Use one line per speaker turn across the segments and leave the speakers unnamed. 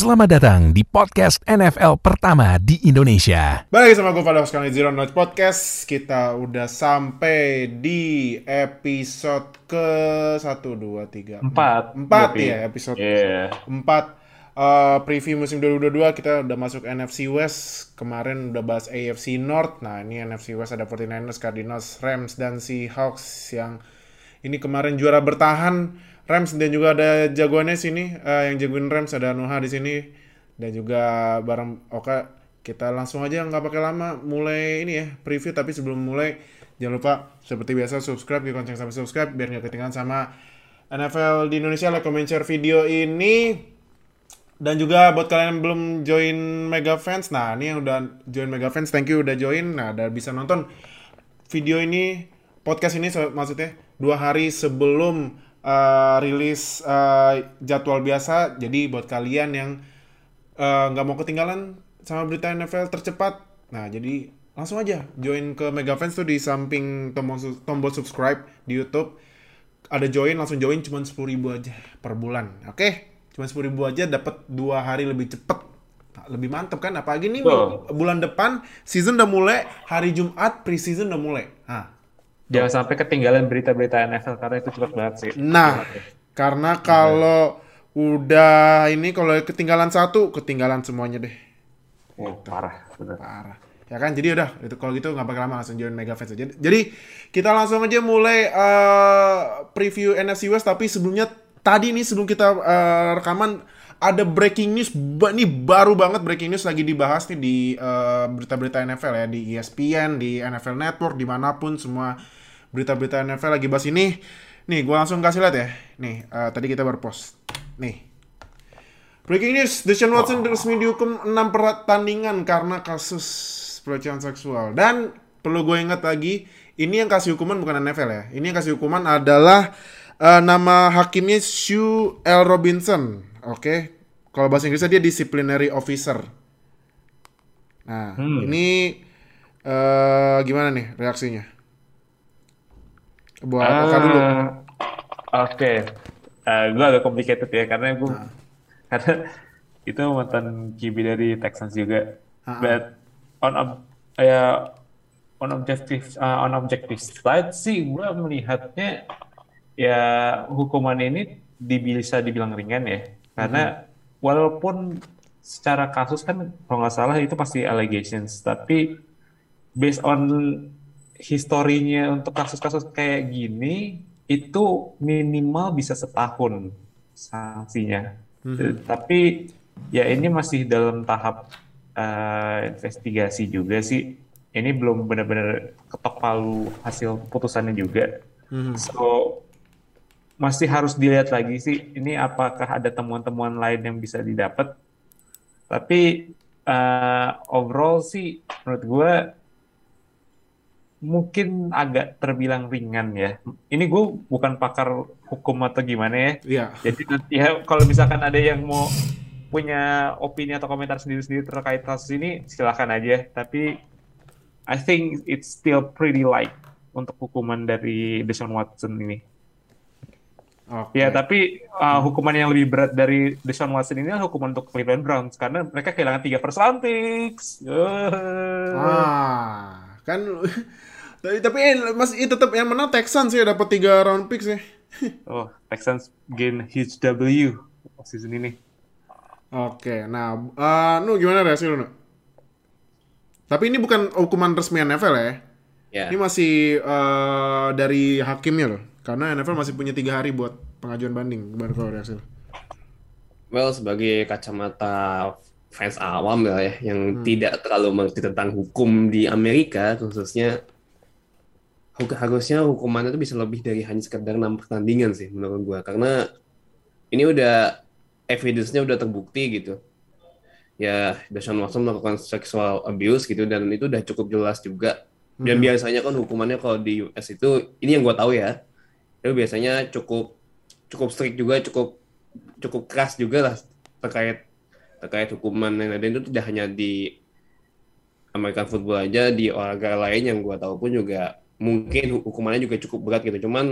Selamat datang di podcast NFL pertama di Indonesia.
Balik sama gue pada sekali Zero Knowledge Podcast. Kita udah sampai di episode ke 1, 2, 3,
Empat.
4
Berarti.
ya, episode
Iya.
4 uh, preview musim 2022 kita udah masuk NFC West. Kemarin udah bahas AFC North. Nah, ini NFC West ada 49ers, Cardinals, Rams dan Seahawks yang ini kemarin juara bertahan. Rams dan juga ada jagoannya sini uh, yang jagoin Rams ada Noah di sini dan juga bareng Oka kita langsung aja nggak pakai lama mulai ini ya preview tapi sebelum mulai jangan lupa seperti biasa subscribe di lonceng sampai subscribe biar nggak ketinggalan sama NFL di Indonesia like comment share video ini dan juga buat kalian yang belum join Mega Fans, nah ini yang udah join Mega Fans, thank you udah join. Nah, udah bisa nonton video ini, podcast ini maksudnya dua hari sebelum uh, rilis uh, jadwal biasa. Jadi buat kalian yang uh, nggak mau ketinggalan sama berita NFL tercepat, nah jadi langsung aja join ke Mega Fans tuh di samping tombol tombol subscribe di YouTube. Ada join langsung join cuma sepuluh ribu aja per bulan oke? Cuma sepuluh ribu aja dapat dua hari lebih cepet. Nah, lebih mantep kan? Apalagi nih
Betul.
bulan depan season udah mulai hari Jumat preseason udah mulai. Nah
Jangan sampai ketinggalan berita-berita NFL karena itu cepat banget sih.
nah karena kalau udah ini kalau ketinggalan satu ketinggalan semuanya deh.
Oh, parah, bener.
parah. Ya kan? Jadi udah itu kalau gitu nggak pakai lama langsung join Mega Fans aja. Jadi kita langsung aja mulai eh, preview NFC West tapi sebelumnya tadi nih sebelum kita eh, rekaman ada breaking news nih baru banget breaking news lagi dibahas nih di eh, berita-berita NFL ya di ESPN di NFL Network di mana pun semua berita-berita NFL lagi bahas ini nih gue langsung kasih lihat ya nih eh, tadi kita baru post nih Breaking news, Deshaun Watson resmi dihukum 6 pertandingan karena kasus pelecehan seksual. Dan perlu gue ingat lagi, ini yang kasih hukuman bukan NFL ya. Ini yang kasih hukuman adalah eh, nama hakimnya Sue L. Robinson. Oke, kalau bahasa Inggrisnya dia disciplinary officer. Nah, ini eh, gimana nih reaksinya? Buat Oka dulu.
Ah, Oke, gue agak complicated ya karena gue
Nah.
karena itu mantan QB dari Texans juga.
Ah, ah.
But on ob- ya on objective uh, on objective side sih gue melihatnya ya hukuman ini bisa dibilang ringan ya karena walaupun secara kasus kan kalau nggak salah itu pasti allegations tapi based on historinya untuk kasus-kasus kayak gini itu minimal bisa setahun sanksinya. Eh, Tapi ya ini masih dalam tahap eh, investigasi juga sih. Ini belum benar-benar ketok palu hasil putusannya juga.
Mhm.
So masih harus dilihat lagi sih ini apakah ada temuan-temuan lain yang bisa didapat. Tapi eh, overall sih menurut gue mungkin agak terbilang ringan ya. Ini gue bukan pakar hukum atau gimana ya.
Iya.
Jadi nanti ya kalau misalkan ada yang mau punya opini atau komentar sendiri-sendiri terkait kasus ini silahkan aja. Tapi I think it's still pretty light untuk hukuman dari Deshaun Watson ini.
Oke.
Ya tapi uh, hukuman yang lebih berat dari Deshaun Watson ini adalah hukuman untuk Cleveland Browns karena mereka kehilangan tiga first round picks. Eh.
Ah, kan tapi tapi eh, mas itu tetap yang menang Texans ya dapat tiga round picks ya.
Oh, Texans gain huge W season ini.
Oke, nah, eh nu gimana reaksi lu? Nu? Tapi ini bukan hukuman resmi NFL ya.
Ya,
Ini masih eh, dari hakimnya loh. Karena NFL masih punya tiga hari buat pengajuan banding. Gimana kalau reaksi lu?
well sebagai kacamata fans awam lah ya, yang tidak terlalu mengerti tentang hukum di Amerika khususnya, harusnya hukumannya itu bisa lebih dari hanya sekedar enam pertandingan sih menurut gua. Karena ini udah evidence-nya udah terbukti gitu. Ya, Deshaun Watson melakukan sexual abuse gitu dan itu udah cukup jelas juga. Dan biasanya kan hukumannya kalau di US itu ini yang gua tahu ya. Itu biasanya cukup cukup strict juga, cukup cukup keras juga lah terkait terkait hukuman yang ada itu tidak hanya di American football aja di olahraga lain yang gua tahu pun juga mungkin hu- hukumannya juga cukup berat gitu. Cuman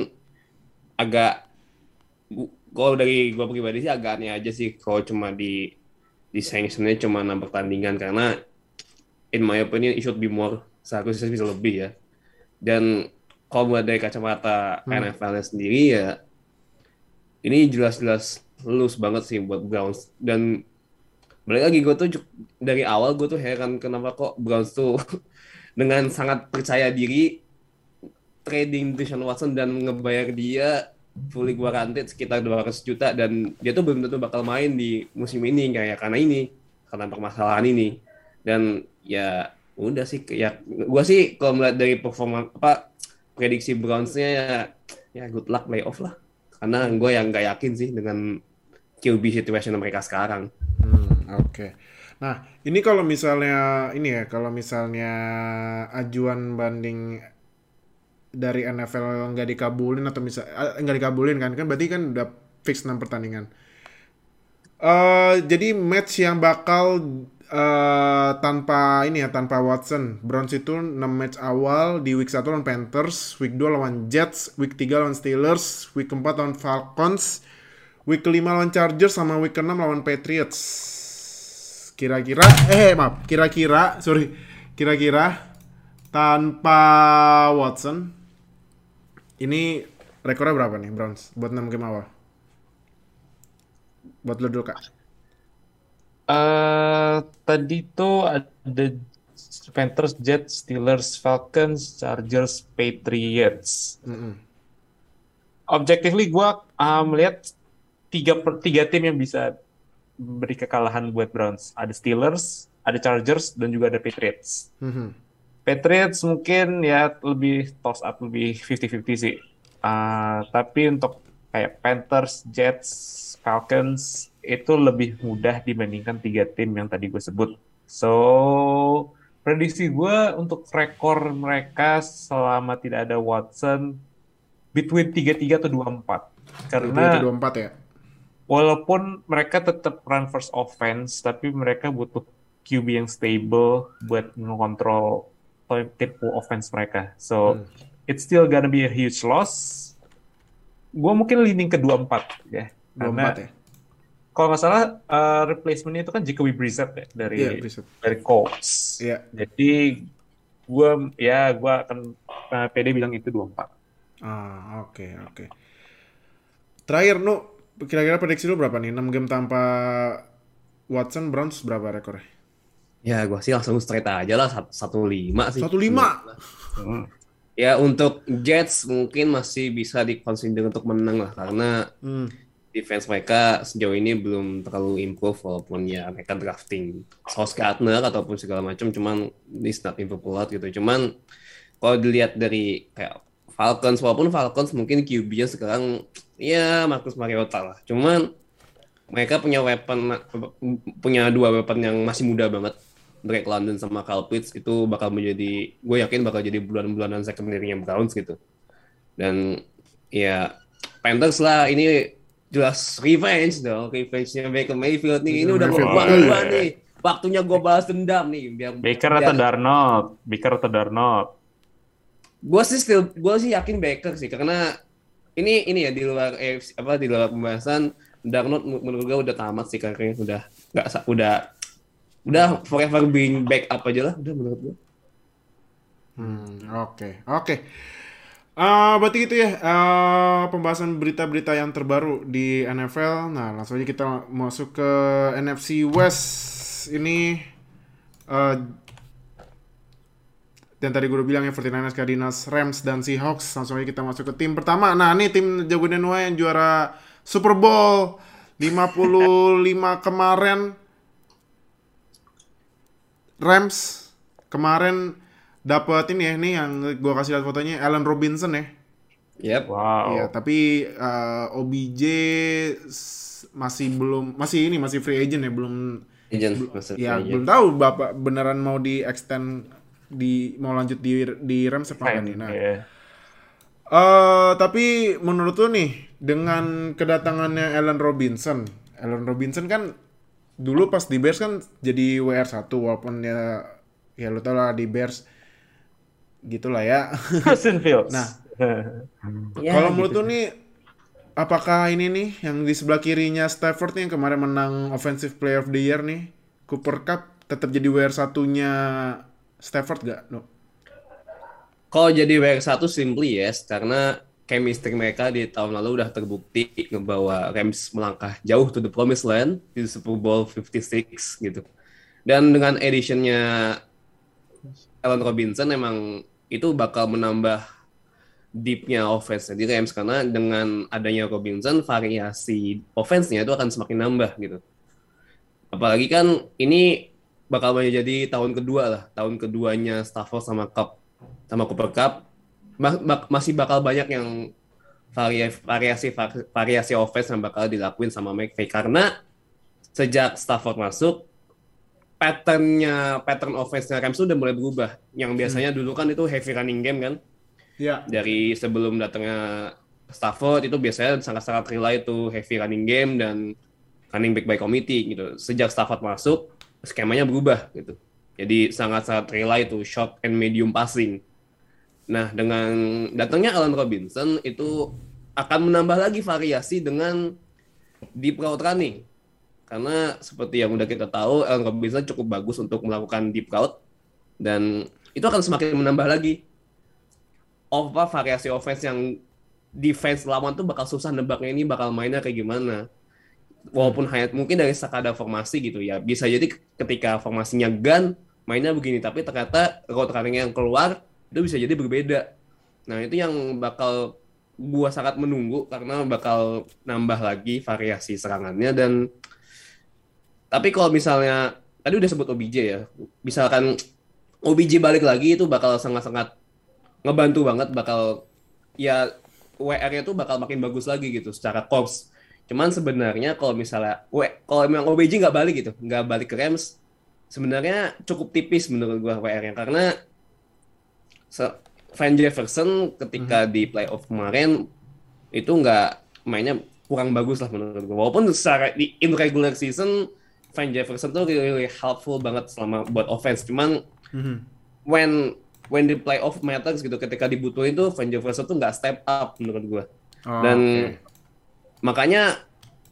agak kalau dari gua pribadi sih agak aneh aja sih kalau cuma di di sanctionnya cuma enam pertandingan. Karena in my opinion it should be more. Seharusnya bisa lebih ya. Dan kalau buat dari kacamata
Hmm.
NFL-nya sendiri ya ini jelas-jelas lulus banget sih buat Browns. Dan balik lagi gue tuh dari awal gue tuh heran kenapa kok Browns tuh dengan sangat percaya diri trading Deshaun Watson dan ngebayar dia fully guaranteed sekitar 200 juta dan dia tuh belum tentu bakal main di musim ini kayak karena ini karena permasalahan ini. Dan ya udah sih ya gua sih kalau melihat dari performa apa prediksi Browns-nya ya, ya good luck playoff lah. Karena gue yang nggak yakin sih dengan QB situation mereka sekarang.
Hmm, oke. Nah, ini kalau misalnya ini ya, kalau misalnya ajuan banding dari NFL nggak dikabulin atau misal eh, nggak dikabulin kan, kan berarti kan udah fix 6 pertandingan. eh jadi match yang bakal eh tanpa ini ya, tanpa Watson. Browns itu 6 match awal di week 1 lawan Panthers, week 2 lawan Jets, week 3 lawan Steelers, week 4 lawan Falcons, Week kelima lawan Chargers sama week keenam lawan Patriots. Kira-kira, eh maaf, kira-kira, sorry, kira-kira tanpa Watson, ini rekornya berapa nih Browns buat 6 game awal? Buat lo dulu kak.
Eh, tadi tuh ada Panthers, Jets, Steelers, Falcons, Chargers, Patriots.
Mm-mm.
Objectively gue melihat tiga per, tiga tim yang bisa beri kekalahan buat Browns. Ada Steelers, ada Chargers, dan juga ada Patriots.
Mhm.
Patriots mungkin ya lebih toss up, lebih 50-50 sih. Ah, tapi untuk kayak Panthers, Jets, Falcons itu lebih mudah dibandingkan tiga tim yang tadi gue sebut. So, prediksi gue untuk rekor mereka selama tidak ada Watson between 3-3 atau 2-4. Karena
Itu 24 ya.
walaupun mereka tetap run first offense, tapi mereka butuh QB yang stable buat mengontrol tempo offense mereka. So,
Hmm.
it's still gonna be a huge loss. Gue mungkin leaning ke 2-4 ya.
24
Karena
ya.
kalau nggak salah uh, replacement-nya itu kan Jacoby Brissett ya dari
Iya, bisa.
dari Colts.
Iya.
Jadi gue ya gue akan uh, PD bilang itu 24.
Ah, oke, oke. Terakhir, Nu, kira-kira prediksi lu berapa nih? 6 game tanpa Watson, Browns berapa rekornya?
Ya gue sih langsung straight aja lah sat- satu lima sih
1-5.
Hmm.
ya untuk Jets mungkin masih bisa dikonsider untuk menang lah karena
Hmm.
defense mereka sejauh ini belum terlalu improve walaupun ya mereka drafting Sauce Gardner ataupun segala macam cuman this not improve a lot gitu cuman kalau dilihat dari kayak Falcons walaupun Falcons mungkin QB-nya sekarang ya Marcus Mariota lah cuman mereka punya weapon punya dua weapon yang masih muda banget Drake London sama Kyle Pitts itu bakal menjadi gue yakin bakal jadi bulan-bulanan secondary-nya Browns gitu. Dan ya Panthers lah ini jelas revenge dong revenge-nya Baker Mayfield nih. Ini udah gue buang duluan nih. Waktunya gue balas dendam nih biar
Baker
biar-
atau Darnold? Baker atau Darnold?
gue sih still gue sih yakin Baker sih karena ini ini ya di luar AFC, apa di luar pembahasan Darnold men- menurut gue udah tamat sih karirnya udah nggak udah udah forever being back up aja lah udah menurut gue
Hmm, oke, oke. Ah, berarti gitu ya ah, pembahasan berita-berita yang terbaru di NFL. Nah, langsung aja kita masuk ke NFC West. Ini eh yang tadi gue udah bilang ya 49ers, Cardinals, Rams, dan Seahawks. Langsung aja kita masuk ke tim pertama. Nah, ini tim jago Denua yang juara Super Bowl 55 kemarin. Rams kemarin dapat ini ya, ini yang gua kasih lihat fotonya Allen Robinson ya.
yep
Wow.
Iya, tapi eh, OBJ masih belum masih ini masih free agent ya, belum
agent maksudnya
ya
agent.
belum tahu Bapak beneran mau di extend di mau lanjut di di Rams apa enggak nih. Nah,
Iya.
eh tapi menurut lu nih dengan kedatangannya Allen Robinson, Allen Robinson kan dulu pas di Bears kan jadi WR1 walaupun ya ya lu tau lah di Bears gitulah ya.
Justin Fields.
Nah,
Ya,
Kalau
gitu.
menurut lu nih apakah ini nih yang di sebelah kirinya Stafford nih yang kemarin menang Offensive Player of the Year nih, Cooper Cup tetap jadi WR satunya Stafford gak? No.
Kalau jadi WR1 simply yes, karena chemistry mereka di tahun lalu udah terbukti ngebawa Rams melangkah jauh to the promised land di Super Bowl 56 gitu. Dan dengan editionnya Allen Robinson emang itu bakal menambah deepnya offense di Rams karena dengan adanya Robinson variasi offense-nya itu akan semakin nambah gitu. Apalagi kan ini bakal menjadi tahun kedua lah, tahun keduanya Stafford sama Cup sama Cooper Cup masih bakal banyak yang variasi variasi offense yang bakal dilakuin sama McVay karena sejak Stafford masuk patternnya pattern offense-nya Rams udah mulai berubah. Yang biasanya hmm. dulu kan itu heavy running game kan.
Ya.
Dari sebelum datangnya Stafford itu biasanya sangat-sangat rely itu heavy running game dan running back by committee gitu. Sejak Stafford masuk, skemanya berubah gitu. Jadi sangat-sangat rely itu short and medium passing. Nah, dengan datangnya Allen Robinson itu akan menambah lagi variasi dengan deep route running. Karena seperti yang udah kita tahu, Allen Robinson cukup bagus untuk melakukan deep route dan itu akan semakin menambah lagi. Apa variasi offense yang defense lawan tuh bakal susah nebaknya ini bakal mainnya kayak gimana. Walaupun hanya mungkin dari sekadar formasi gitu ya bisa jadi ketika formasinya gun mainnya begini. Tapi ternyata route running yang keluar itu bisa jadi berbeda. Nah itu yang bakal gua sangat menunggu karena bakal nambah lagi variasi serangannya dan tapi kalau misalnya tadi udah sebut OBJ ya misalkan OBJ balik lagi itu bakal sangat-sangat ngebantu banget bakal ya WR-nya tuh bakal makin bagus lagi gitu secara corps Cuman sebenarnya kalau misalnya, kalau memang OBJ nggak balik gitu, nggak balik ke Rams, sebenarnya cukup tipis menurut gua WR-nya karena Van Jefferson ketika hmm. di playoff kemarin itu nggak mainnya kurang bagus lah menurut gua. Walaupun secara di in regular season Van Jefferson tuh really, really helpful banget selama buat offense. Cuman hmm. when when the playoff matters gitu ketika dibutuhin tuh Van Jefferson tuh nggak step up menurut gua. Oh, Dan okay makanya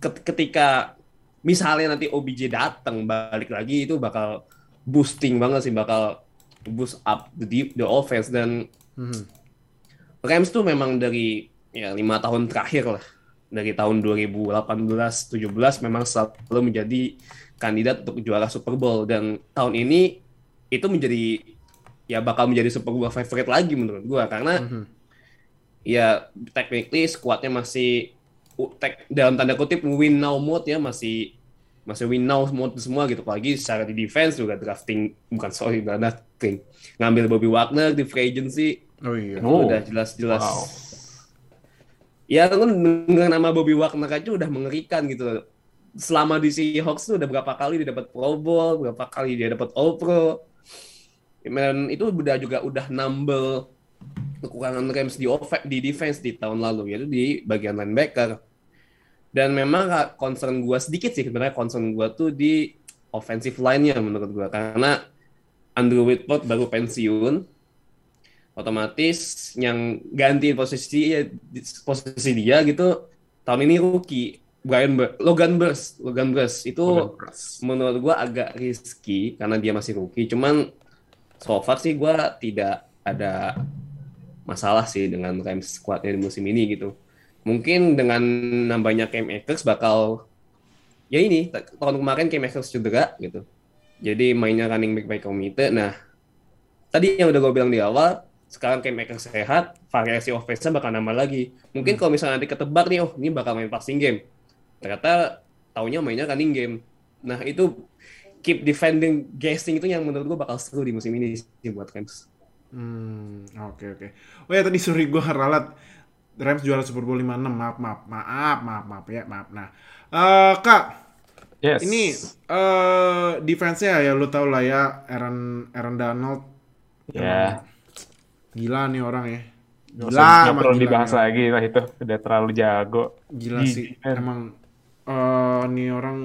ketika misalnya nanti OBJ datang balik lagi itu bakal boosting banget sih bakal boost up the deep the offense dan hmm. Rams tuh memang dari ya lima tahun terakhir lah dari tahun 2018 17 memang selalu menjadi kandidat untuk juara Super Bowl dan tahun ini itu menjadi ya bakal menjadi Super Bowl favorite lagi menurut gua karena mm -hmm. ya technically skuadnya masih dalam tanda kutip win now mode ya masih masih win now mode semua gitu. Apalagi secara di defense juga drafting bukan sorry drafting. Ngambil Bobby Wagner di free agency.
Oh iya.
Oh. udah jelas-jelas. Wow. ya kan dengan nama Bobby Wagner aja udah mengerikan gitu. Selama di Seahawks tuh udah berapa kali dia dapat Pro Bowl berapa kali dia dapat All Pro. Dan itu udah juga udah nambel kekurangan Rams di off di defense di tahun lalu yaitu di bagian linebacker dan memang concern gue sedikit sih sebenarnya concern gue tuh di offensive line-nya menurut gue karena Andrew Whitworth baru pensiun otomatis yang ganti posisi posisi dia gitu tahun ini rookie Brian Bur Logan Burst Logan Burst itu Logan menurut gue agak risky karena dia masih rookie. Cuman so far sih gue tidak ada masalah sih dengan Rams squadnya di musim ini gitu mungkin dengan nambahnya Cam Akers bakal ya ini tahun kemarin Cam Akers cedera gitu jadi mainnya running back by committee nah tadi yang udah gue bilang di awal sekarang Cam Akers sehat variasi offense bakal nambah lagi mungkin hmm. kalau misalnya nanti ketebak nih oh ini bakal main passing game ternyata tahunya mainnya running game nah itu keep defending guessing itu yang menurut gue bakal seru di musim ini sih buat Rams.
Hmm, oke okay, oke. Okay. Oh ya tadi sorry gue ralat Rams juara Super Bowl 56. Maaf, maaf, maaf, maaf, maaf ya, maaf. Nah, uh, Kak, yes. ini uh, defense-nya ya lu tau lah ya, Aaron Aaron Donald.
Ya. Yeah.
Gila nih orang ya.
Gila, Gak perlu dibahas ya. lagi lah itu, udah terlalu jago.
Gila sih, emang uh, nih orang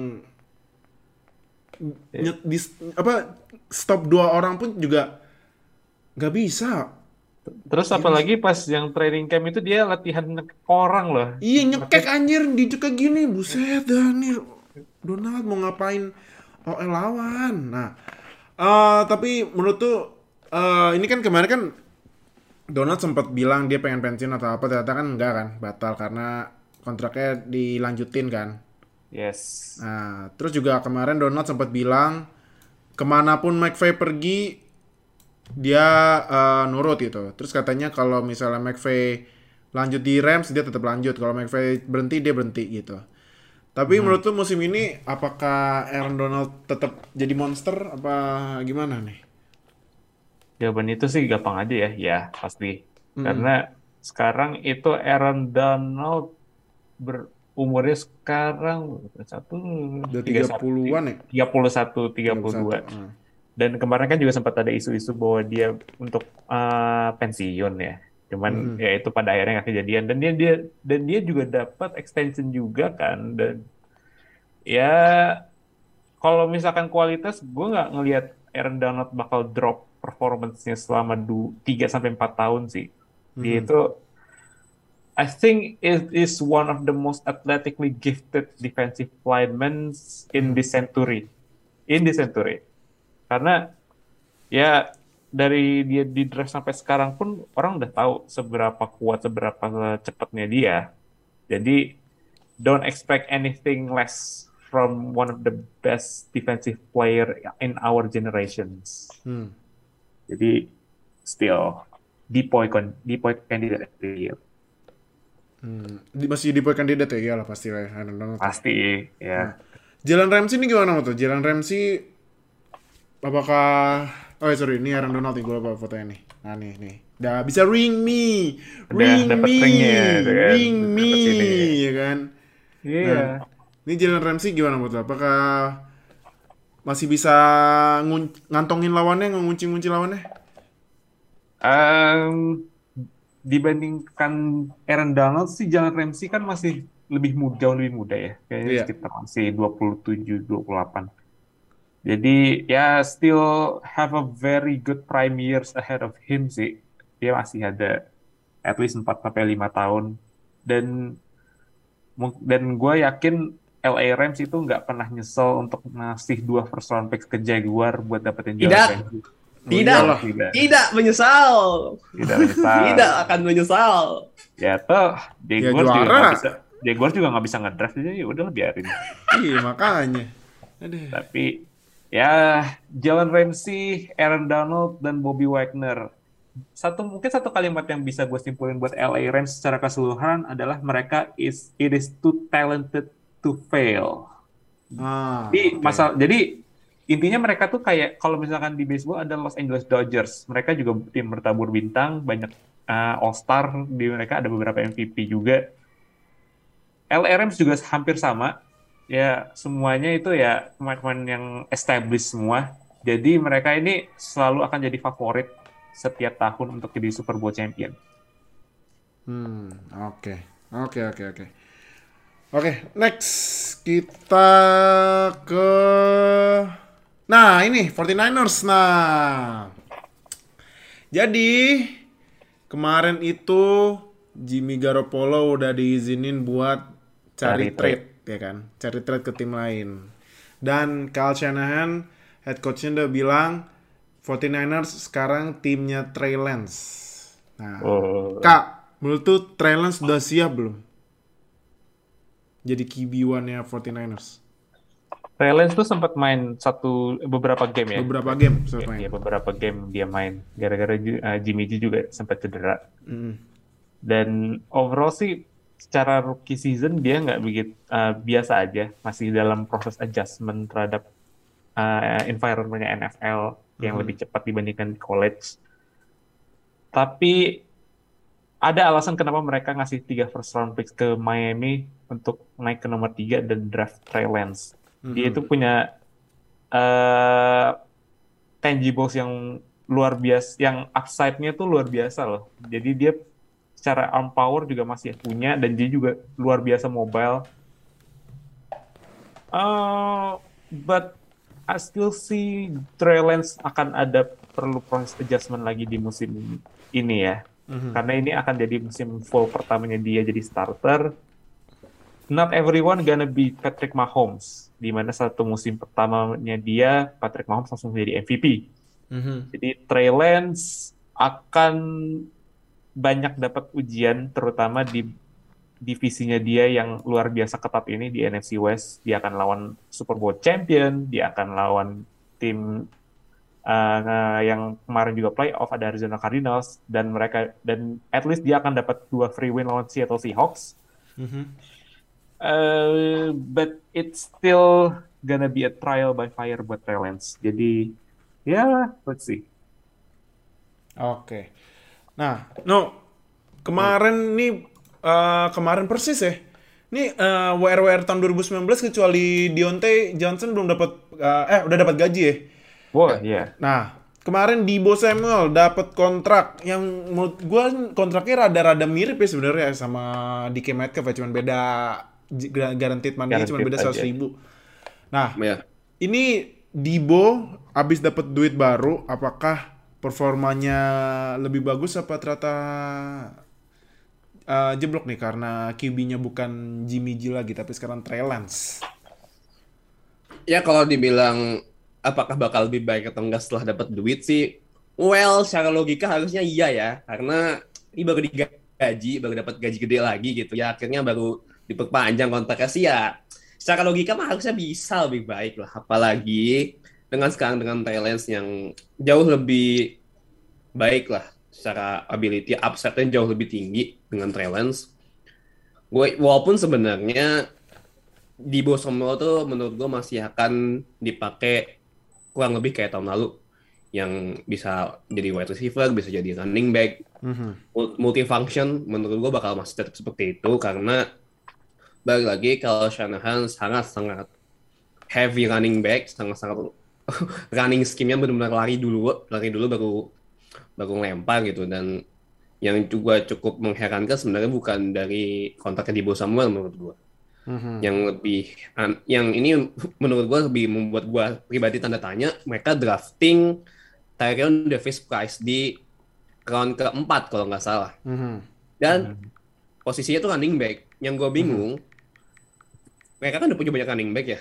yeah. nyet, di, apa stop dua orang pun juga nggak bisa
Terus apalagi pas yang training camp itu dia latihan orang loh.
Iya nyekek anjir di kayak gini, buset dah nih Donald mau ngapain OL lawan. Nah, eh tapi menurut tuh eh ini kan kemarin kan Donald sempat bilang dia pengen pensiun atau apa ternyata kan enggak kan batal karena kontraknya dilanjutin kan.
Yes.
Nah, terus juga kemarin Donald sempat bilang ke mana pun McVay pergi dia eh, nurut gitu. Terus katanya kalau misalnya McVay lanjut di Rams dia tetap lanjut. Kalau McVay berhenti dia berhenti gitu. Tapi menurut lu musim ini apakah Aaron Donald tetap jadi monster apa gimana nih?
Jawaban itu sih gampang aja ya, ya pasti. Karena sekarang itu Aaron Donald berumurnya sekarang satu tiga satu-
30-an ya?
31, 32.
Hmm.
Dan kemarin kan juga sempat ada isu-isu bahwa dia untuk eh, pensiun ya. Cuman ya itu pada akhirnya nggak kejadian. Dan dia dia dan dia juga dapat extension juga kan. Dan ya kalau misalkan kualitas, gue nggak ngelihat Aaron Donald bakal drop performance-nya selama 3 sampai 4 tahun sih. Dia itu I think it is one of the most athletically gifted defensive linemen in this century. In this century. Karena ya dari dia di draft sampai sekarang pun orang udah tahu seberapa kuat, seberapa cepatnya dia. Jadi don't expect anything less from one of the best defensive player in our generations.
Hmm.
Jadi still DPOY con DPOY candidate of the year.
Hmm. Masih di poin kandidat ya? Iyalah pasti lah ya.
Pasti ya.
Jalan Ramsey ini gimana tuh? Jalan Ramsey apakah Oh ya sorry, ini Aaron Donald nih gue lupa fotonya nih. Nah nih nih. Udah bisa ring me,
Udah
ring
dapet
me,
ringnya, tuh kan.
ring me,
sini.
ya kan?
Iya.
Nah, ini Jalan Ramsey gimana menurut lo? Apakah masih bisa ngun- ngantongin lawannya, ngunci-ngunci lawannya?
Em, dibandingkan Aaron Donald sih Jalen Ramsey kan masih lebih muda, jauh lebih muda ya. Kayaknya
Iya.
sekitar masih 27, 28. Jadi ya still have a very good prime years ahead of him sih. Dia masih ada at least 4 sampai 5 tahun. Dan dan gue yakin LA Rams itu nggak pernah nyesel untuk ngasih dua first round picks ke Jaguar buat dapetin Jalen
Tidak. Tidak.
Tidak,
tidak menyesal.
tidak menyesal.
Tidak akan menyesal.
Ya toh, Jaguars juga
juara.
nggak bisa, Jaguars juga nggak bisa ngedraft jadi ya udah biarin.
iya makanya. Aduh.
Tapi ya Jalen Ramsey, Aaron Donald dan Bobby Wagner. Satu mungkin satu kalimat yang bisa gue simpulin buat LA Rams secara keseluruhan adalah mereka is it is too talented to fail.
Ah,
Jadi
oke.
masal jadi intinya mereka tuh kayak kalau misalkan di baseball ada Los Angeles Dodgers, mereka juga tim bertabur bintang, banyak uh, All Star di mereka ada beberapa MVP juga. LA Rams juga hampir sama. Ya semuanya itu ya pemain-pemain yang established semua. Jadi mereka ini selalu akan jadi favorit setiap tahun untuk jadi Super Bowl champion.
Hmm, oke. Oke, oke, oke. Oke, next kita ke Nah, ini 49ers. Nah. Jadi kemarin itu Jimmy Garoppolo udah diizinin buat cari,
Cari
trade, ya kan? Cari trade ke tim lain. Dan Kyle Shanahan, head coachnya udah bilang 49ers sekarang timnya Trey Lance. Nah,
Oh.
Kak, menurut tuh Trey Lance sudah siap belum? Jadi QB1-nya 49ers.
Trey Lance tuh sempat main satu beberapa game ya.
Beberapa game sempat
Ya,
main.
ya, beberapa game dia main gara-gara uh, Jimmy G juga sempat cedera
Mm.
dan overall sih secara rookie season dia nggak begitu uh, biasa aja masih dalam proses adjustment terhadap uh, environmentnya NFL yang lebih cepat dibandingkan di college. Tapi ada alasan kenapa mereka ngasih tiga first round picks ke Miami untuk naik ke nomor tiga dan draft Trey Lance. Dia itu punya eh tangibles yang luar biasa, yang upside-nya tuh luar biasa loh. Jadi dia secara arm power juga masih punya dan dia juga luar biasa mobile. Uh, but I still see Trey Lance akan ada perlu proses adjustment lagi di musim ini ya.
Mhm.
Karena ini akan jadi musim full pertamanya dia jadi starter. Not everyone gonna be Patrick Mahomes. Di mana satu musim pertamanya dia, Patrick Mahomes langsung menjadi MVP.
Mhm.
Jadi Trey Lance akan banyak dapat ujian, terutama di divisinya dia yang luar biasa ketat ini di NFC West. Dia akan lawan Super Bowl champion, dia akan lawan tim uh, yang kemarin juga playoff ada Arizona Cardinals dan mereka dan at least dia akan dapat dua free win lawan Seattle Seahawks.
Mhm.
Uh, but it's still gonna be a trial by fire buat Trey Lance. Jadi ya let's see.
Oke. Nah, no kemarin nih eh, kemarin persis ya. Ini eh, WR-WR tahun 2019 kecuali Dionte Johnson belum dapat eh, eh udah dapat gaji ya.
Wah, ya.
Nah, kemarin Debo Samuel dapat kontrak yang menurut gua kontraknya rada-rada mirip ya sebenarnya sama DK Metcalf ya, cuman beda guaranteed money cuma
Guaranteed
beda 100
aja.
ribu. Nah,
Ya.
ini Dibo abis dapat duit baru, apakah performanya lebih bagus apa ternyata eh, jeblok nih karena QB-nya bukan Jimmy G lagi tapi sekarang Trey Lance.
Ya kalau dibilang apakah bakal lebih baik atau enggak setelah dapat duit sih, well secara logika harusnya iya ya, karena ini baru digaji, baru dapat gaji gede lagi gitu ya, akhirnya baru diperpanjang kontraknya sih ya. Secara logika mah harusnya bisa lebih baik lah, apalagi dengan sekarang dengan talents yang jauh lebih baik lah secara ability upsetnya jauh lebih tinggi dengan talents. Gue walaupun sebenarnya Dibo Samuel tuh menurut gue masih akan dipakai kurang lebih kayak tahun lalu. Yang bisa jadi wide receiver, bisa jadi running back, mul- multifunction menurut gue bakal masih tetap seperti itu. Karena balik lagi kalau Shanahan sangat-sangat heavy running back, sangat-sangat running scheme-nya benar-benar lari dulu, lari dulu baru baru ngelempar gitu. Dan yang juga cukup mengherankan sebenarnya bukan dari kontaknya Dibo Samuel menurut gue yang lebih an- yang ini menurut gue lebih membuat gue pribadi tanda tanya mereka drafting Tyrion Davis Price di round keempat kalau nggak salah. Dan posisinya tuh running back. Yang gue bingung mereka kan udah punya banyak running back ya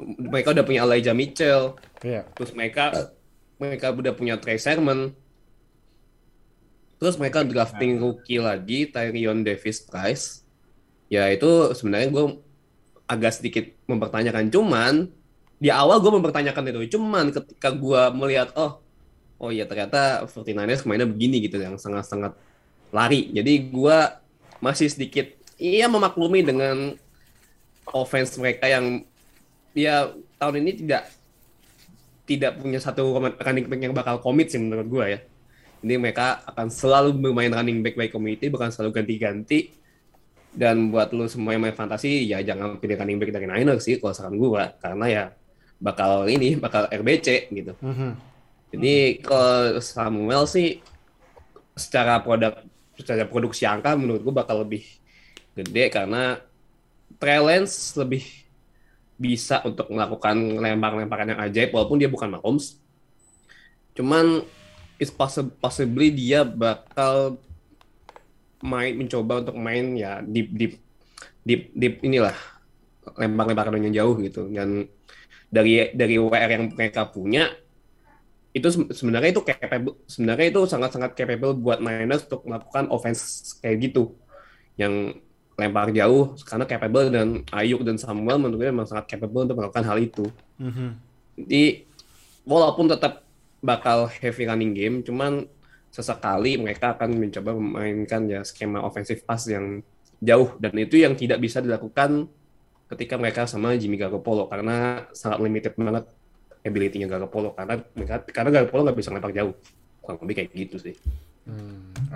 mereka udah punya Elijah Mitchell.
Iya.
terus mereka mereka udah punya Trey Sermon. Terus mereka drafting rookie lagi Tyrion Davis Price. Ya itu sebenarnya gue agak sedikit mempertanyakan. Cuman di awal gue mempertanyakan itu. Cuman ketika gue melihat oh oh ya ternyata 49ers mainnya begini gitu yang sangat-sangat lari. Jadi gue masih sedikit iya memaklumi dengan offense mereka yang ya tahun ini tidak tidak punya satu running back yang bakal komit sih menurut gue ya. Ini mereka akan selalu bermain running back by committee, bukan selalu ganti-ganti. Dan buat lu semua yang main fantasi, ya jangan pilih running back dari Niners sih kalau saran gue. Karena ya bakal ini, bakal RBC gitu. Jadi kalau Samuel sih secara produk, secara produksi angka menurut gue bakal lebih gede karena Trey Lance lebih bisa untuk melakukan lempar-lemparan yang ajaib walaupun dia bukan Mahomes. Cuman it's possi- possibly dia bakal main mencoba untuk main ya deep deep deep deep inilah lempar-lemparan yang jauh gitu dan dari dari WR yang mereka punya itu se- sebenarnya itu capable sebenarnya itu sangat-sangat capable buat Niners untuk melakukan offense kayak gitu yang lempar jauh karena capable dan Ayuk dan Samuel menurut gue memang sangat capable untuk melakukan hal itu. Jadi walaupun tetap bakal heavy running game, cuman sesekali mereka akan mencoba memainkan ya skema offensive pass yang jauh dan itu yang tidak bisa dilakukan ketika mereka sama Jimmy Garoppolo karena sangat limited banget ability-nya Garoppolo karena mereka karena Garoppolo nggak bisa lempar jauh. Kurang lebih kayak gitu sih.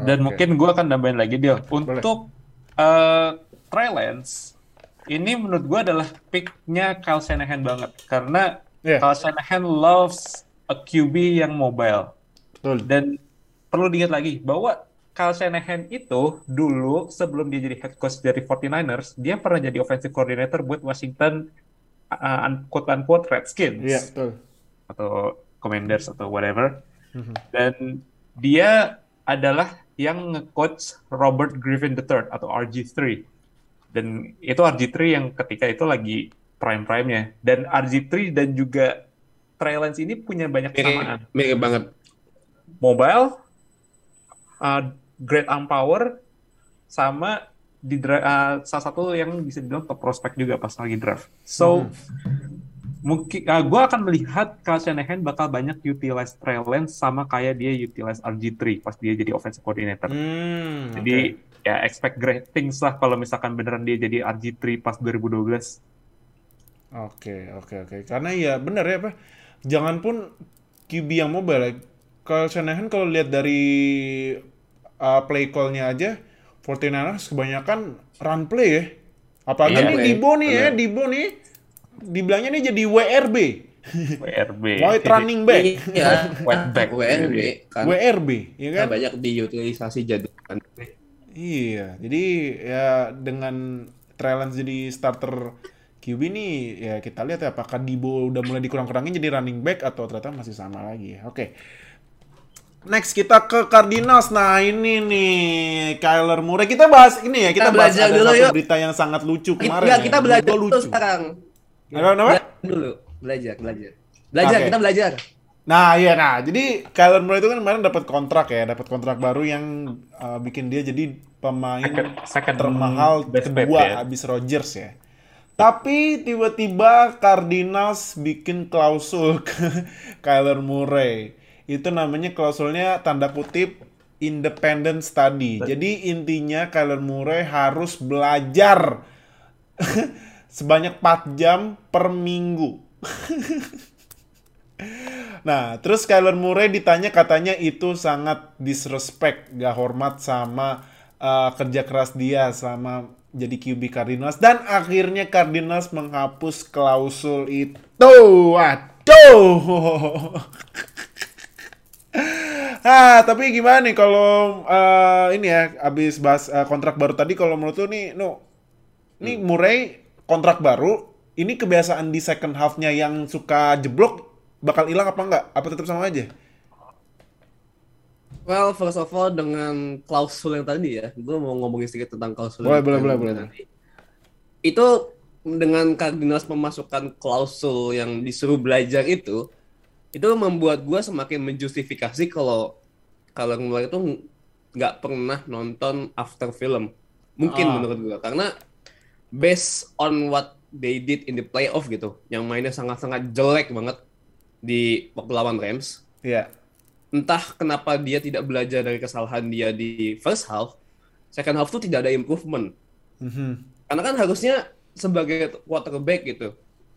Dan
Oke.
mungkin gue akan nambahin lagi dia untuk eh Trey Lance ini menurut gue adalah picknya Kyle Shanahan banget karena
Iya.
Kyle Shanahan loves a QB yang mobile
Betul.
dan perlu diingat lagi bahwa Kyle Shanahan itu dulu sebelum dia jadi head coach dari 49ers dia pernah jadi offensive coordinator buat Washington uh, quote unquote Redskins
betul.
atau Commanders atau whatever. Dan dia adalah yang nge-coach Robert Griffin III atau RG3. Dan itu RG3 yang ketika itu lagi prime-prime-nya. Dan RG3 dan juga Trey Lance ini punya banyak kesamaan.
Mirip, banget.
Mobile, uh, great arm power, sama di uh, salah satu yang bisa dibilang top prospect juga pas lagi draft. So mungkin uh, gue akan melihat Kyle Shanahan bakal banyak utilize Trey Lance sama kayak dia utilize RG3 pas dia jadi offensive coordinator.
Hmm,
Jadi ya expect great things lah kalau misalkan beneran dia jadi RG3 pas 2012.
Oke, oke, oke. Karena ya bener ya, Pak. Jangan pun QB yang mobile. Kalau Shanahan kalau lihat dari uh, play call-nya aja, 49ers kebanyakan run play ya. Apalagi
Iya,
nih
play.
Dibo nih ya. Dibo nih dibilangnya nih jadi WRB.
WRB.
White running back.
Iya.
Wet back.
WRB kan
WRB, ya kan?
banyak diutilisasi jadi
Iya, jadi ya dengan Trey Lance jadi starter QB nih ya kita lihat ya apakah Dibo udah mulai dikurang-kurangin jadi running back atau ternyata masih sama lagi ya. Oke. Next kita ke Cardinals. Nah, ini nih Kyler Murray. Kita bahas ini ya, kita,
Kita
bahas
belajar
ada
dulu,
satu
yuk.
berita yang sangat lucu kemarin.
Enggak,
ya.
kita belajar dulu
lucu.
sekarang.
Apa,
dulu, belajar, belajar. Belajar,
Oke.
kita belajar.
Nah, iya nah. Jadi Kyler Murray itu kan kemarin dapat kontrak ya, dapat kontrak baru yang uh, bikin dia jadi pemain
Second- second
termahal kedua
ya.
habis Rodgers ya. Tapi tiba-tiba Cardinals bikin klausul ke Kyler Murray. Itu namanya klausulnya tanda kutip independent study. Jadi intinya Kyler Murray harus belajar sebanyak 4 jam per minggu. Nah, terus Kyler Murray ditanya katanya itu sangat disrespect, gak hormat sama uh, kerja keras dia sama jadi QB Cardinals dan akhirnya Cardinals menghapus klausul itu. Waduh. ah, tapi gimana nih kalau uh, ini ya abis bahas uh, kontrak baru tadi kalau menurut lu nih, no, ini Murray kontrak baru, ini kebiasaan di second half-nya yang suka jeblok bakal hilang apa enggak? Apa tetap sama aja?
Well, first of all dengan klausul yang tadi ya, gue mau ngomongin sedikit tentang klausul.
Boleh,
yang
boleh, boleh, boleh.
Itu dengan Cardinals memasukkan klausul yang disuruh belajar itu, itu membuat gue semakin menjustifikasi kalau kalau mulai itu nggak pernah nonton after film. Mungkin
Ah.
menurut gue karena based on what they did in the playoff gitu, yang mainnya sangat-sangat jelek banget di waktu lawan Rams
Iya.
entah kenapa dia tidak belajar dari kesalahan dia di first half, second half tuh tidak ada improvement.
Mhm.
Karena kan harusnya sebagai quarterback gitu,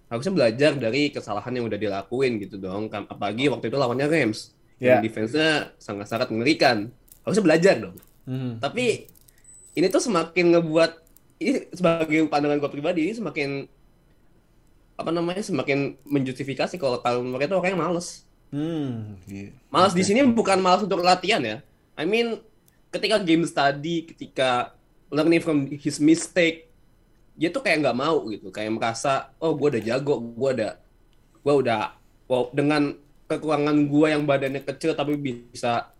harusnya belajar dari kesalahan yang udah dilakuin gitu dong. Apalagi waktu itu lawannya Rams,
Ya.
yang defense-nya sangat-sangat mengerikan. Harusnya belajar dong.
Mhm.
Tapi ini tuh semakin ngebuat ini sebagai pandangan gue pribadi ini semakin apa namanya semakin menjustifikasi kalau kalau mereka itu orangnya males.
Hmm. iya.
Malas di sini bukan malas untuk latihan ya. I mean, ketika game study, ketika learning from his mistake, dia tuh kayak nggak mau gitu, kayak merasa, oh gue udah jago, gue udah, gue udah, wow, dengan kekurangan gue yang badannya kecil tapi bisa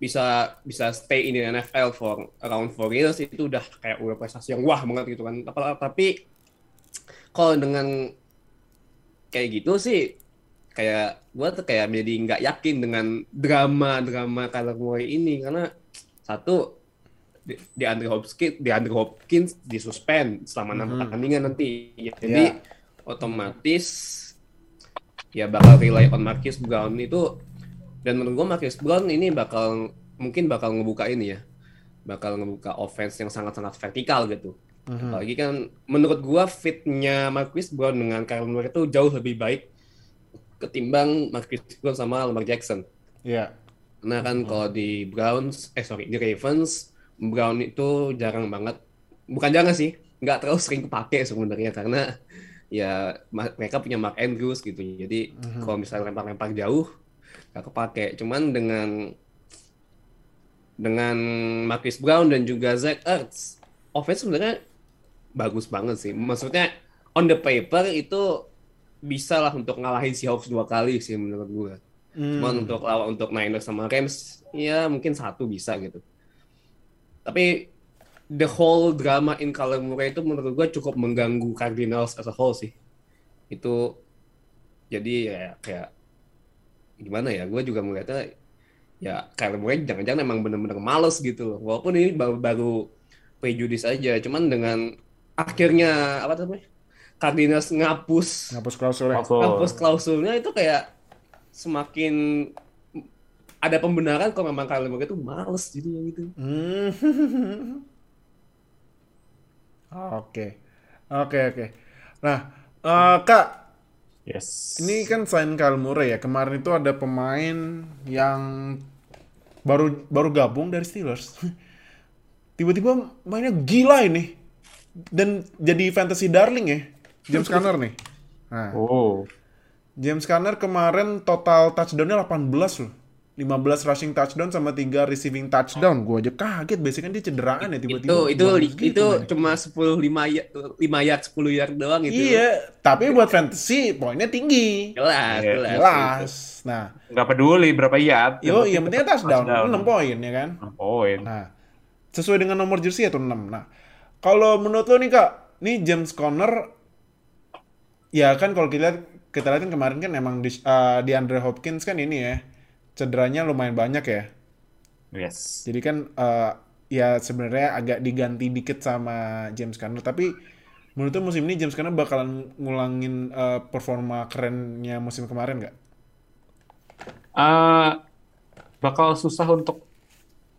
bisa bisa stay in the NFL for around four years itu udah kayak udah prestasi yang wah banget gitu kan. Tapi kalau dengan kayak gitu sih kayak gue tuh kayak jadi nggak yakin dengan drama drama Kyler Murray ini. Karena satu di, di Andre Hopkins di Andre Hopkins disuspend selama enam pertandingan nanti. Ya, jadi otomatis ya bakal rely on Marcus Brown itu dan menurut gue Marcus Brown ini bakal mungkin bakal ngebuka ini ya. Bakal ngebuka offense yang sangat-sangat vertikal gitu. Apalagi kan menurut gua fitnya Marcus Brown dengan Kyler Murray itu jauh lebih baik ketimbang Marcus Brown sama Lamar Jackson.
Iya.
Nah kan kalau di Browns, eh sorry di Ravens, Brown itu jarang banget, bukan jarang sih, nggak terlalu sering kepake sebenarnya karena ya mereka punya Mark Andrews gitu, jadi kalau misalnya lempar-lempar jauh nggak kepake. Cuman dengan dengan Marcus Brown dan juga Zach Ertz, offense sebenarnya bagus banget sih. Maksudnya on the paper itu bisa lah untuk ngalahin Seahawks dua kali sih menurut gue.
Hmm.
Cuman untuk lawan untuk Niners sama Rams ya mungkin satu bisa gitu. Tapi the whole drama in Kyler Murray itu menurut gue cukup mengganggu Cardinals as a whole sih. Itu jadi ya kayak gimana ya? Gue juga melihatnya ya Kyler Murray jangan-jangan emang bener-bener males gitu loh. Walaupun ini baru baru prejudice aja, cuman dengan akhirnya apa namanya? Cardinals ngapus
Ngapus klausul ya.
Klausul.
ngapus klausulnya itu kayak semakin ada pembenaran kalau memang Kyler Murray itu males jadinya gitu.
Hmm. Oke. Oke, oke. Nah, eh, Kak,
Yes.
ini kan selain Kyle Murray ya, kemarin itu ada pemain yang baru baru gabung dari Steelers. Tiba-tiba mainnya gila ini. Dan jadi fantasy darling ya. James Conner nih. Nah,
Oh.
James Conner kemarin total touchdownnya 18 loh. 15 rushing touchdown sama 3 receiving touchdown. Gue aja kaget, biasanya kan dia cederaan ya tiba-tiba.
Itu itu
bagus gitu
itu
mainnya.
cuma 10 5 yard 5 yard 10 yard doang gitu.
Iya, tapi buat fantasy poinnya tinggi.
Jelas,
Iya,
jelas.
Jelas. Nah,
Nggak peduli berapa yard.
yo, yang penting touchdown,
touchdown.
6 poin ya kan.
6 poin.
Nah, sesuai dengan nomor jersey itu 6. Nah, kalau menurut lo nih Kak, nih James Conner ya kan kalau kita lihat kita lihat kan kemarin kan emang di, uh, di Andre Hopkins kan ini ya cederanya lumayan banyak ya.
Yes.
Jadi kan uh, ya sebenarnya agak diganti dikit sama James Conner tapi menurut lo musim ini James Conner bakalan ngulangin uh, performa kerennya musim kemarin nggak?
Eh, bakal susah untuk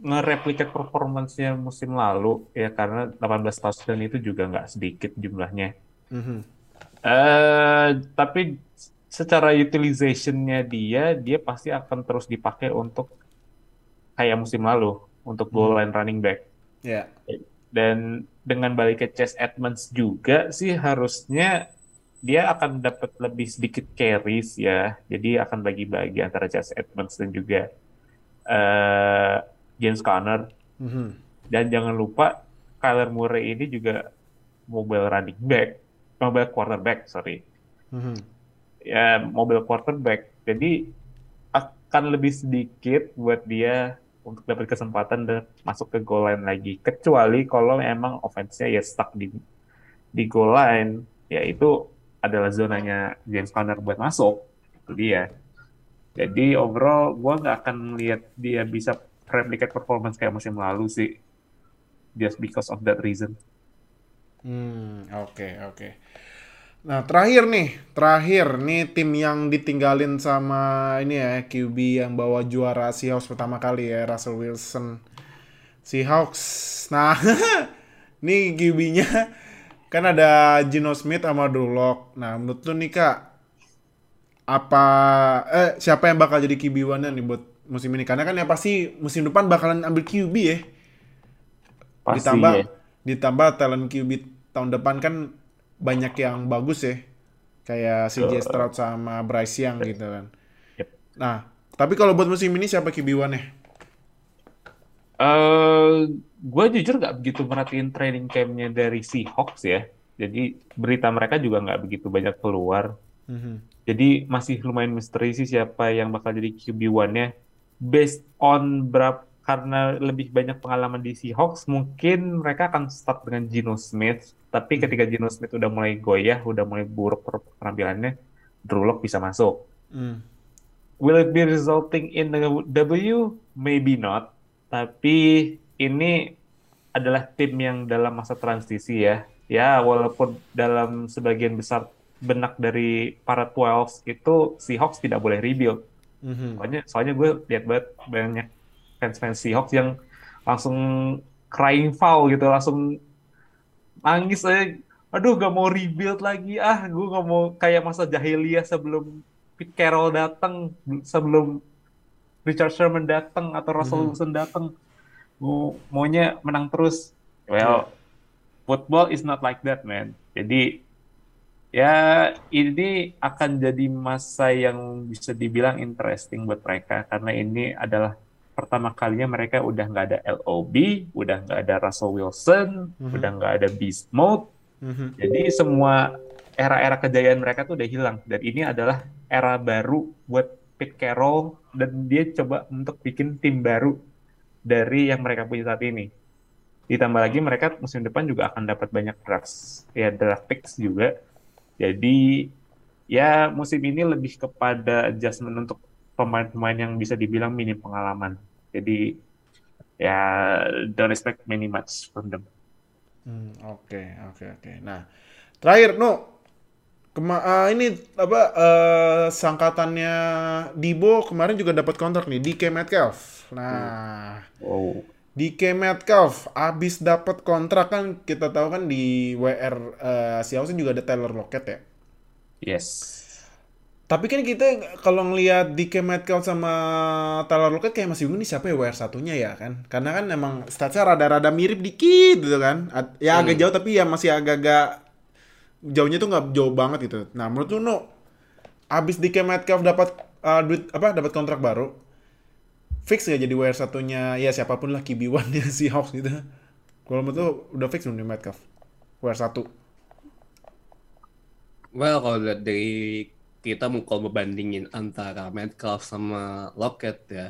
nge-replicate performance-nya musim lalu ya karena 18 touchdown itu juga nggak sedikit jumlahnya.
Mhm.
Eh, tapi secara utilization-nya dia, dia pasti akan terus dipakai untuk kayak musim lalu untuk goal line running back.
Ya.
Dan dengan balik ke Chase Edmonds juga sih harusnya dia akan dapat lebih sedikit carries ya. Jadi akan bagi-bagi antara Chase Edmonds dan juga eh, James Conner.
Mhm.
Dan jangan lupa Kyler Murray ini juga mobile running back, mobile quarterback, sorry.
Mhm.
Ya, mobile quarterback. Jadi akan lebih sedikit buat dia untuk dapat kesempatan dan masuk ke goal line lagi. Kecuali kalau emang offense-nya ya stuck di di goal line, ya itu adalah zonanya James Conner buat masuk. Itu dia. Jadi overall gue nggak akan lihat dia bisa replicate performance kayak musim lalu sih. Just because of that reason.
Hmm, oke, oke. Nah, terakhir nih, terakhir nih tim yang ditinggalin sama ini ya, QB yang bawa juara Seahawks pertama kali ya, Russell Wilson. Seahawks. Nah, nih QB-nya kan ada Geno Smith sama Drew Lock. Nah, menurut lu nih Kak, apa eh siapa yang bakal jadi QB one nih buat musim ini? Karena kan ya pasti musim depan bakalan ambil QB ya
Pasti
ditambah
ya.
ditambah talent QB tahun depan kan banyak yang bagus ya kayak CJ Stroud sama Bryce Young gitu kan
Yep.
nah tapi kalau buat musim ini siapa QB one nya
Eh, gue jujur nggak begitu merhatiin training camp-nya dari Seahawks ya. Jadi berita mereka juga nggak begitu banyak keluar.
Mhm.
Jadi masih lumayan misteri sih siapa yang bakal jadi QB one-nya. Based on berapa karena lebih banyak pengalaman di Seahawks, mungkin mereka akan start dengan Geno Smith. Tapi ketika Geno Smith udah mulai goyah, udah mulai buruk penampilannya, Drew Lock bisa masuk.
Hmm.
Will it be resulting in a W? Maybe not. Tapi ini adalah tim yang dalam masa transisi ya. Ya, walaupun dalam sebagian besar benak dari para 12 itu Seahawks tidak boleh rebuild.
Mhm.
Soalnya, soalnya gue lihat banget banyak fans-fans Seahawks yang langsung crying foul gitu, langsung nangis aja. Aduh, gak mau rebuild lagi. Ah, gue gak mau kayak masa jahiliyah sebelum Pete Carroll datang, sebelum Richard Sherman datang atau Russell Wilson datang. Gue maunya menang terus. Well, football is not like that, man. Jadi ya ini akan jadi masa yang bisa dibilang interesting buat mereka karena ini adalah pertama kalinya mereka udah nggak ada LOB, udah nggak ada Russell Wilson,
Mhm.
udah nggak ada Beast Mode.
Mhm.
Jadi semua era-era kejayaan mereka tuh udah hilang dan ini adalah era baru buat Pete Carroll dan dia coba untuk bikin tim baru dari yang mereka punya saat ini. Ditambah lagi mereka musim depan juga akan dapat banyak draft ya draft picks juga. Jadi ya musim ini lebih kepada adjustment untuk pemain-pemain yang bisa dibilang minim pengalaman. Jadi ya don't expect many much from them.
Hmm, oke, oke, oke. Nah, terakhir, no, kema uh, ini apa uh, sangkatannya Dibo kemarin juga dapat kontrak nih, DK Metcalf. Nah,
Wow.
DK Metcalf abis dapat kontrak kan kita tahu kan di WR uh, Seahawks juga ada Taylor Lockett ya.
Yes.
Tapi kan kita kalau ngelihat DK Metcalf sama Taylor Lockett kayak masih bingung nih siapa ya WR satunya ya kan. Karena kan emang statsnya rada-rada mirip dikit gitu kan. Ya agak jauh tapi ya masih agak-agak jauhnya tuh nggak jauh banget gitu. Nah menurut lu no, abis DK Metcalf dapat uh, duit apa dapat kontrak baru, fix gak jadi WR satunya ya siapa pun lah QB1 nya si Hawks gitu. Kalau menurut lu udah fix belum nih Metcalf? WR satu.
Well, kalau dari kita mau kalau membandingin antara Metcalf sama Lockett ya,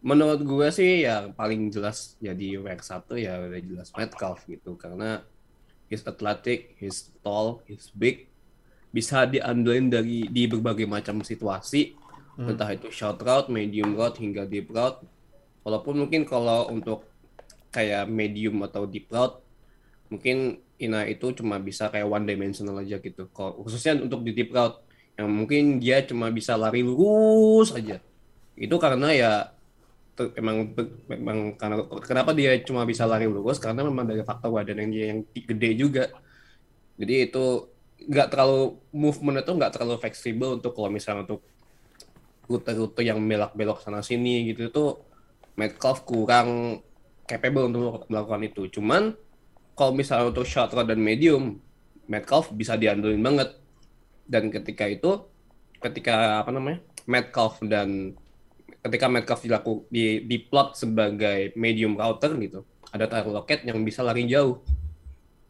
menurut gue sih yang paling jelas jadi WR satu ya udah jelas Metcalf gitu karena he's athletic, he's tall, he's big, bisa diandelin dari di berbagai macam situasi, entah itu short route, medium route hingga deep route. Walaupun mungkin kalau untuk kayak medium atau deep route mungkin Ina itu cuma bisa kayak one dimensional aja gitu. Khususnya untuk di deep route yang mungkin dia cuma bisa lari lurus aja. Itu karena ya te- emang memang karena kenapa dia cuma bisa lari lurus karena memang dari faktor badan yang dia yang gede juga. Jadi itu nggak terlalu movement itu nggak terlalu fleksibel untuk kalau misalnya untuk rute-rute yang belok-belok sana sini gitu itu Metcalf kurang capable untuk melakukan itu. Cuman kalau misalnya untuk short route dan medium, Metcalf bisa diandelin banget. Dan ketika itu, ketika apa namanya, Metcalf dan ketika Metcalf dilaku di di plot sebagai medium router gitu, ada Tyler Lockett yang bisa lari jauh.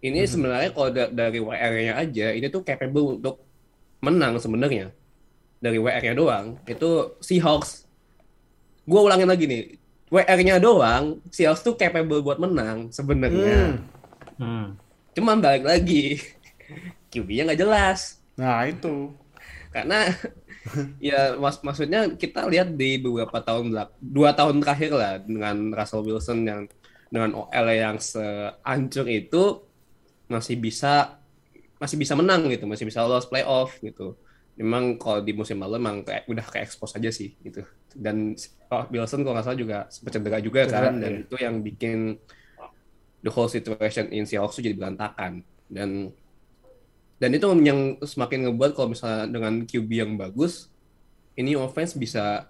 Ini sebenarnya kalau da- dari WR-nya aja, ini tuh capable untuk menang sebenarnya. Dari WR-nya doang, itu Seahawks. Gue ulangin lagi nih, WR-nya doang, Seahawks tuh capable buat menang sebenarnya.
Hmm.
Hmm.
Cuman balik lagi, QB-nya nggak jelas.
Nah itu.
Karena ya mas maksudnya kita lihat di beberapa tahun belak dua tahun terakhir lah dengan Russell Wilson yang dengan OL yang seancur itu masih bisa masih bisa menang gitu, masih bisa lolos playoff gitu. Memang kalau di musim lalu emang kayak udah kayak expose aja sih gitu. Dan oh, Wilson kalau nggak salah juga sempat cedera juga
Cedera,
kan, dan
iya.
itu yang bikin the whole situation in Seahawks jadi berantakan. Dan dan itu yang semakin ngebuat kalau misalnya dengan QB yang bagus, ini offense bisa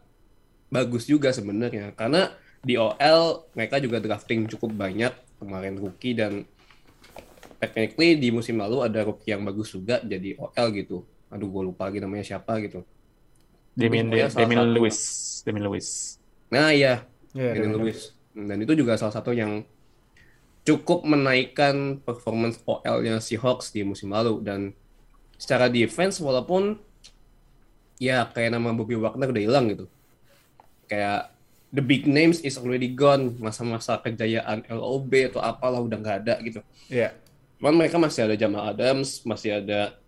bagus juga sebenarnya. Karena di OL mereka juga drafting cukup banyak kemarin rookie dan technically di musim lalu ada rookie yang bagus juga jadi OL gitu. Aduh gue lupa lagi namanya siapa gitu.
Damian
satu.
Lewis. Damian Lewis.
Nah iya,
Ya,
Daniel Lewis. Dan itu juga salah satu yang cukup menaikkan performance OL-nya Seahawks di musim lalu dan secara defense walaupun ya kayak nama Bobby Wagner udah hilang gitu. Kayak the big names is already gone, masa-masa kejayaan LOB atau apalah udah nggak ada gitu.
Iya.
Cuman mereka masih ada Jamal Adams, masih ada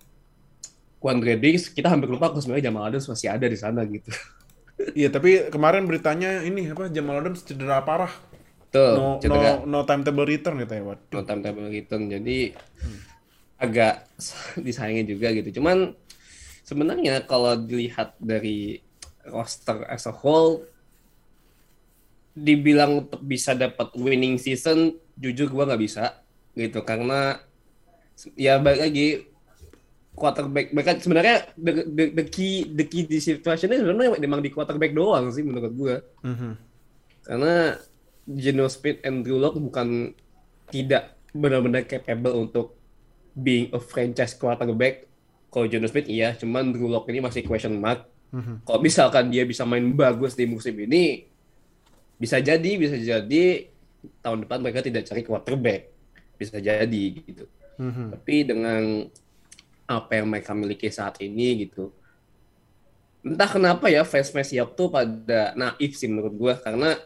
Quandre Diggs. Kita hampir lupa kalau sebenarnya Jamal Adams masih ada di sana gitu.
Iya, tapi kemarin beritanya ini apa Jamal Adams cedera parah.
Tuh,
No,
cedera.
no, no timetable return katanya, Waduh.
no timetable return jadi agak disayangin juga gitu cuman sebenarnya kalau dilihat dari roster as a whole dibilang untuk bisa dapat winning season jujur gua nggak bisa gitu karena ya balik lagi quarterback mereka sebenarnya the, the, the key the key di situationnya sebenarnya memang di quarterback doang sih menurut gua
Mhm.
karena Geno Smith and Drew Lock bukan tidak benar-benar capable untuk being a franchise quarterback. Kalau Geno Smith iya, cuman Drew Lock ini masih question mark.
Mhm.
Kalau misalkan dia bisa main bagus di musim ini, bisa jadi, bisa jadi tahun depan mereka tidak cari quarterback. Bisa jadi gitu.
Mhm.
Tapi dengan apa yang mereka miliki saat ini gitu. Entah kenapa ya fans-fans Siap tuh pada naif sih menurut gue karena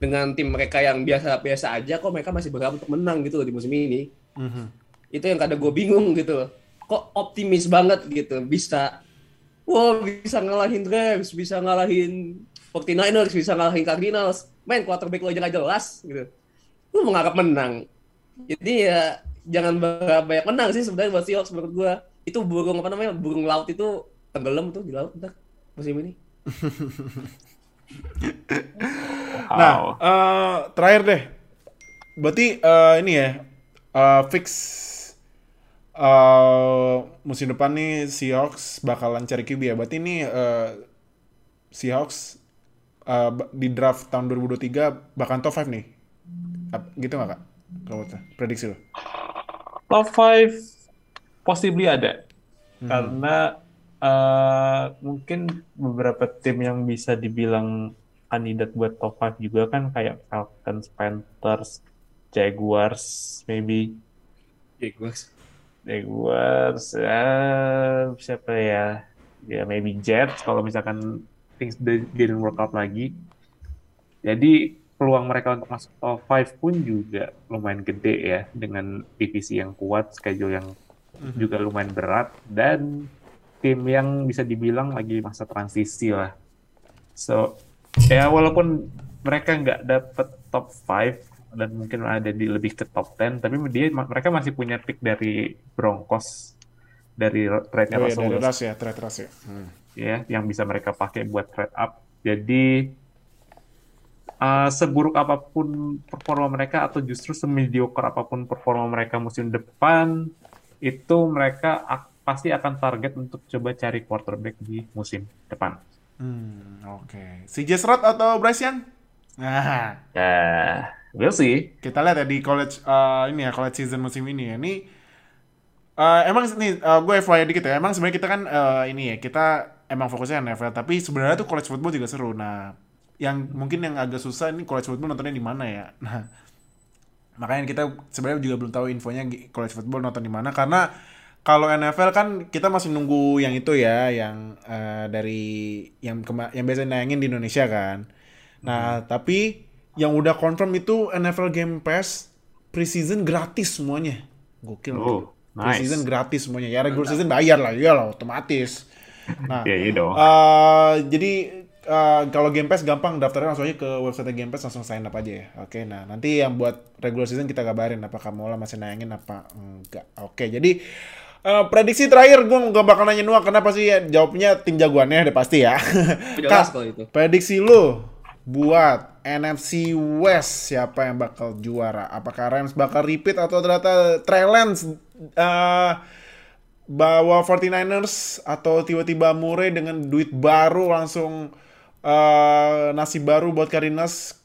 dengan tim mereka yang biasa-biasa aja kok mereka masih berharap untuk menang gitu loh di musim ini.
Mhm.
Itu yang kadang gue bingung gitu. Kok optimis banget gitu bisa Wah bisa ngalahin Rams, bisa ngalahin 49ers, bisa ngalahin Cardinals. Main quarterback lo aja gak jelas gitu. Lu mengharap menang. Jadi ya jangan berharap banyak menang sih sebenarnya buat Seahawks menurut gua. Itu burung apa namanya? Burung laut itu tenggelam tuh di laut ntar musim ini.
Nah, eh, terakhir deh. Berarti eh, ini ya eh, fix eh, musim depan nih Seahawks bakalan cari QB ya. Berarti ini eh, Seahawks eh, ba- di draft tahun 2023 bahkan top 5 nih. Gitu nggak kak? Kalau prediksi lo?
Top 5 possibly ada. Karena eh, mungkin beberapa tim yang bisa dibilang kandidat buat top 5 juga kan kayak Falcons, Panthers, Jaguars, maybe
Jaguars.
Jaguars, ya siapa ya? Ya maybe Jets kalau misalkan things di- didn't work out lagi. Jadi peluang mereka untuk masuk top 5 pun juga lumayan gede ya dengan divisi yang kuat, schedule yang juga lumayan berat dan tim yang bisa dibilang lagi masa transisi lah. So ya walaupun mereka nggak dapet top 5 dan mungkin ada di lebih ke top 10 tapi dia mereka masih punya pick dari Broncos dari trade-nya
Oh
Russell
dari
Wilson
Ras ya, trade ya. Hmm.
ya yang bisa mereka pakai buat trade up. Jadi uh, seburuk apa pun performa mereka atau justru semediocre apa pun performa mereka musim depan itu mereka ak- pasti akan target untuk coba cari quarterback di musim depan.
Hmm, oke. Si Jesrod atau Bryce Young? Nah,
Ya, we'll see.
kita lihat ya di college eh, ini ya college season musim ini ya. Ini eh, emang nih eh, gue FYI dikit ya. Emang sebenarnya kita kan eh, ini ya kita emang fokusnya NFL tapi sebenarnya tuh college football juga seru. Nah, yang mungkin yang agak susah ini college football nontonnya di mana ya. Nah, makanya kita sebenarnya juga belum tahu infonya college football nonton di mana karena kalau NFL kan kita masih nunggu yang itu ya, yang eh, dari yang kema- yang biasa nayangin di Indonesia kan. Nah, tapi yang udah confirm itu NFL Game Pass preseason gratis semuanya. Gokil.
Oh, nice.
Preseason gratis semuanya. Ya regular season bayar lah, ya lah otomatis. Nah,
Ya, you know.
eh, jadi eh, kalau Game Pass gampang daftarnya langsung aja ke website Game Pass langsung sign up aja ya. Oke, nah nanti yang buat regular season kita kabarin apakah Mola masih nayangin apa enggak. Oke, jadi eh, prediksi terakhir gue gak bakal nanya Nuah kenapa sih ya, jawabnya tim jagoannya udah pasti ya.
Kalau itu.
prediksi lu buat NFC West siapa yang bakal juara? Apakah Rams bakal repeat atau ternyata Trey Lance eh, bawa 49ers atau tiba-tiba Murray dengan duit baru langsung eh, nasib baru buat Cardinals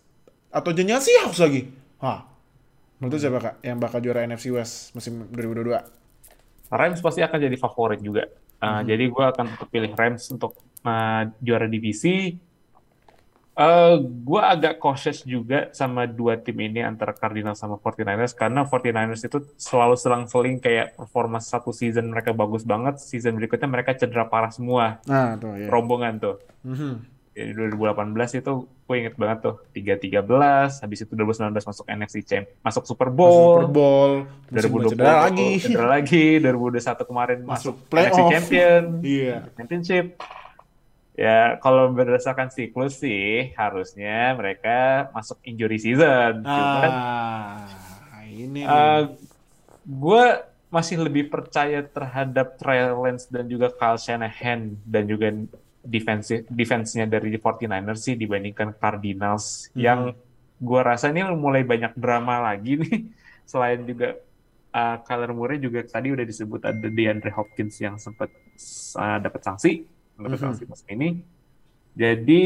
atau jangan Seahawks lagi? Hah. Menurut siapa kak yang bakal juara NFC West musim 2022?
Rams pasti akan jadi favorit juga. Uh, Jadi gue akan pilih Rams untuk uh, juara divisi. Uh, gue agak cautious juga sama dua tim ini antara Cardinals sama 49ers karena 49ers itu selalu selang-seling kayak performa satu season mereka bagus banget, season berikutnya mereka cedera parah semua,
Nah tuh ya.
rombongan tuh.
Mhm.
Di 2018 itu gue inget banget tuh 3-13, habis itu 2019 masuk NFC Champ, masuk Super
Masuk
Bowl,
Super Bowl, musim
2020
cedera lagi.
cedera lagi, 2021 kemarin
Masuk
masuk,
playoff.
NFC Champion,
Iya.
Championship. Ya, kalau berdasarkan siklus sih harusnya mereka masuk injury season. Cuman
Ah, ini nih.
uh, gue masih lebih percaya terhadap Trey Lance dan juga Kyle Shanahan dan juga defense defense-nya dari 49ers sih dibandingkan Cardinals
Mhm.
yang gue rasa ini mulai banyak drama lagi nih selain juga uh, Kyler Murray juga tadi udah disebut ada DeAndre Hopkins yang sempat uh, dapat sanksi dapat
Mhm.
sanksi musim ini jadi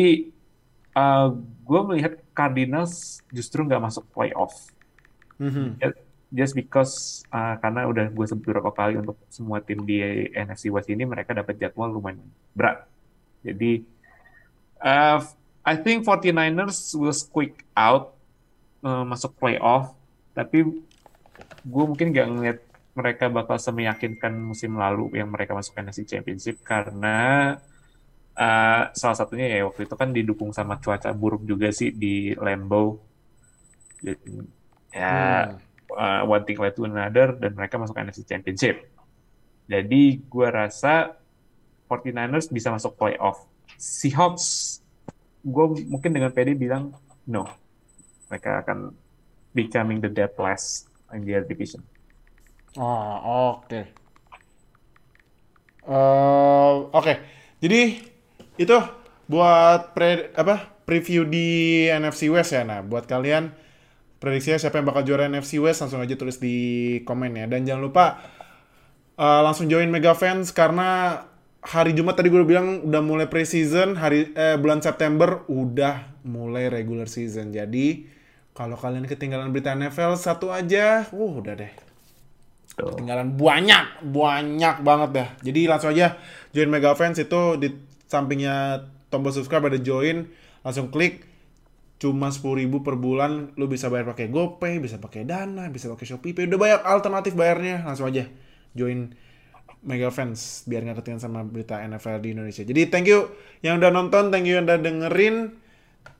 uh, gue melihat Cardinals justru nggak masuk playoff
Mhm.
just because uh, karena udah gue sebut beberapa kali untuk semua tim di NFC West ini mereka dapat jadwal lumayan berat. Jadi uh, I think 49ers will squeak out uh, masuk playoff, tapi gue mungkin gak ngeliat mereka bakal semeyakinkan musim lalu yang mereka masuk NFC Championship karena uh, salah satunya ya waktu itu kan didukung sama cuaca buruk juga sih di Lambeau. Jadi, ya hmm. uh, one thing led to another dan mereka masuk NFC Championship. Jadi gue rasa 49ers bisa masuk playoff. Seahawks, gue mungkin dengan PD bilang no. Mereka akan becoming the dead last in their division.
Oh, oke. Okay. Uh, eh, oke. Okay. Jadi itu buat pre apa preview di NFC West ya. Nah, buat kalian prediksinya siapa yang bakal juara NFC West langsung aja tulis di komen ya. Dan jangan lupa uh, langsung join Mega Fans karena hari Jumat tadi gue bilang udah mulai preseason, hari eh, bulan September udah mulai regular season. Jadi kalau kalian ketinggalan berita NFL satu aja, uh udah deh Ketinggalan banyak, banyak banget dah. Jadi langsung aja join Mega Fans itu di sampingnya tombol subscribe ada join, langsung klik cuma sepuluh ribu per bulan lu bisa bayar pakai GoPay, bisa pakai Dana, bisa pakai Shopee Pay. Udah banyak alternatif bayarnya. Langsung aja join Mega Fans biar nggak ketinggalan sama berita NFL di Indonesia. Jadi thank you yang udah nonton, thank you yang udah dengerin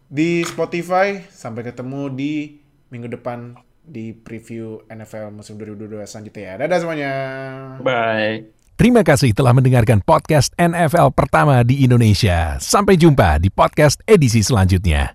di Spotify. Sampai ketemu di minggu depan di preview NFL musim 2022 selanjutnya ya. Dadah semuanya.
Bye.
Terima kasih telah mendengarkan podcast NFL pertama di Indonesia. Sampai jumpa di podcast edisi selanjutnya.